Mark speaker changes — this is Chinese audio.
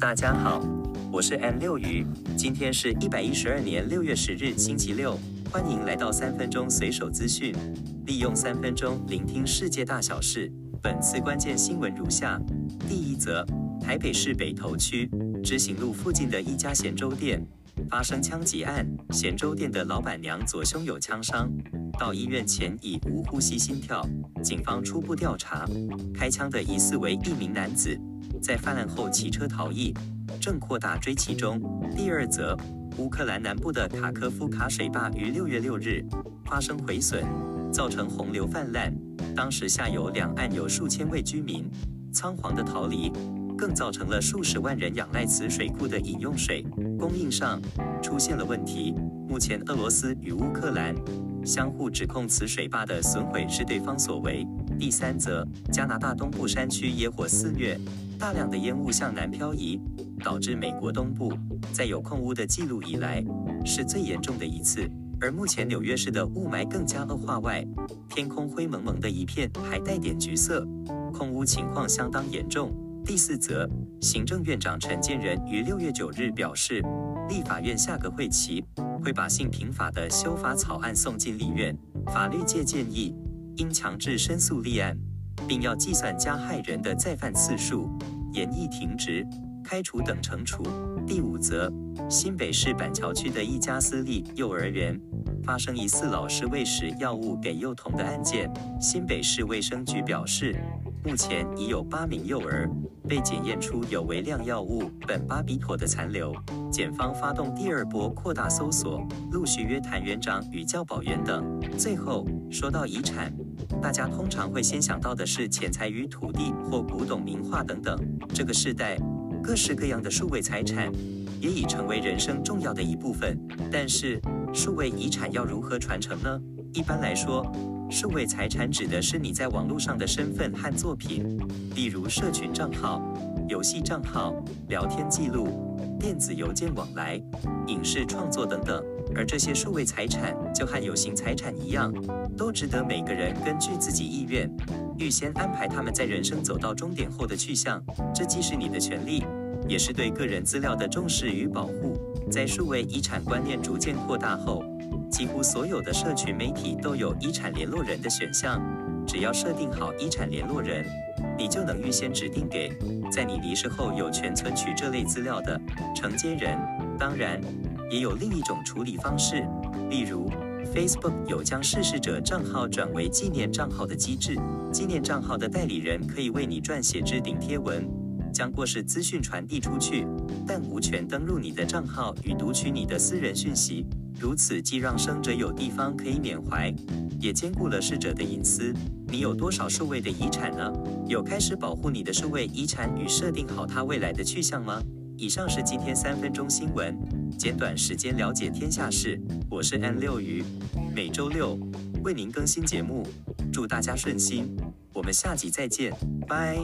Speaker 1: 大家好，我是 M 六鱼，今天是一百一十二年六月十日星期六，欢迎来到三分钟随手资讯，利用三分钟聆听世界大小事。本次关键新闻如下：第一则，台北市北投区知行路附近的一家咸粥店发生枪击案，咸粥店的老板娘左胸有枪伤。到医院前已无呼吸心跳，警方初步调查，开枪的疑似为一名男子，在犯案后骑车逃逸，正扩大追击中。第二则，乌克兰南部的卡科夫卡水坝于六月六日发生毁损，造成洪流泛滥，当时下游两岸有数千位居民仓皇的逃离，更造成了数十万人仰赖此水库的饮用水供应上出现了问题。目前，俄罗斯与乌克兰。相互指控此水坝的损毁是对方所为。第三则，加拿大东部山区野火肆虐，大量的烟雾向南漂移，导致美国东部在有空污的记录以来是最严重的一次。而目前纽约市的雾霾更加恶化外，天空灰蒙蒙的一片，还带点橘色，空污情况相当严重。第四则，行政院长陈建仁于六月九日表示，立法院下个会期。会把性平法的修法草案送进立院。法律界建议应强制申诉立案，并要计算加害人的再犯次数，严厉停职、开除等惩处。第五则，新北市板桥区的一家私立幼儿园发生疑似老师喂食药物给幼童的案件。新北市卫生局表示，目前已有八名幼儿被检验出有微量药物苯巴比妥的残留。检方发动第二波扩大搜索，陆续约谈园长与教保员等。最后说到遗产，大家通常会先想到的是钱财与土地或古董名画等等。这个时代，各式各样的数位财产也已成为人生重要的一部分。但是，数位遗产要如何传承呢？一般来说，数位财产指的是你在网络上的身份和作品，例如社群账号、游戏账号、聊天记录、电子邮件往来、影视创作等等。而这些数位财产就和有形财产一样，都值得每个人根据自己意愿，预先安排他们在人生走到终点后的去向。这既是你的权利，也是对个人资料的重视与保护。在数位遗产观念逐渐扩大后，几乎所有的社群媒体都有遗产联络人的选项，只要设定好遗产联络人，你就能预先指定给在你离世后有权存取这类资料的承接人。当然，也有另一种处理方式，例如 Facebook 有将逝世者账号转为纪念账号的机制，纪念账号的代理人可以为你撰写置顶贴文，将过世资讯传递出去，但无权登录你的账号与读取你的私人讯息。如此既让生者有地方可以缅怀，也兼顾了逝者的隐私。你有多少数位的遗产呢？有开始保护你的数位遗产与设定好它未来的去向吗？以上是今天三分钟新闻，简短时间了解天下事。我是 N 六鱼，每周六为您更新节目，祝大家顺心。我们下集再见，拜。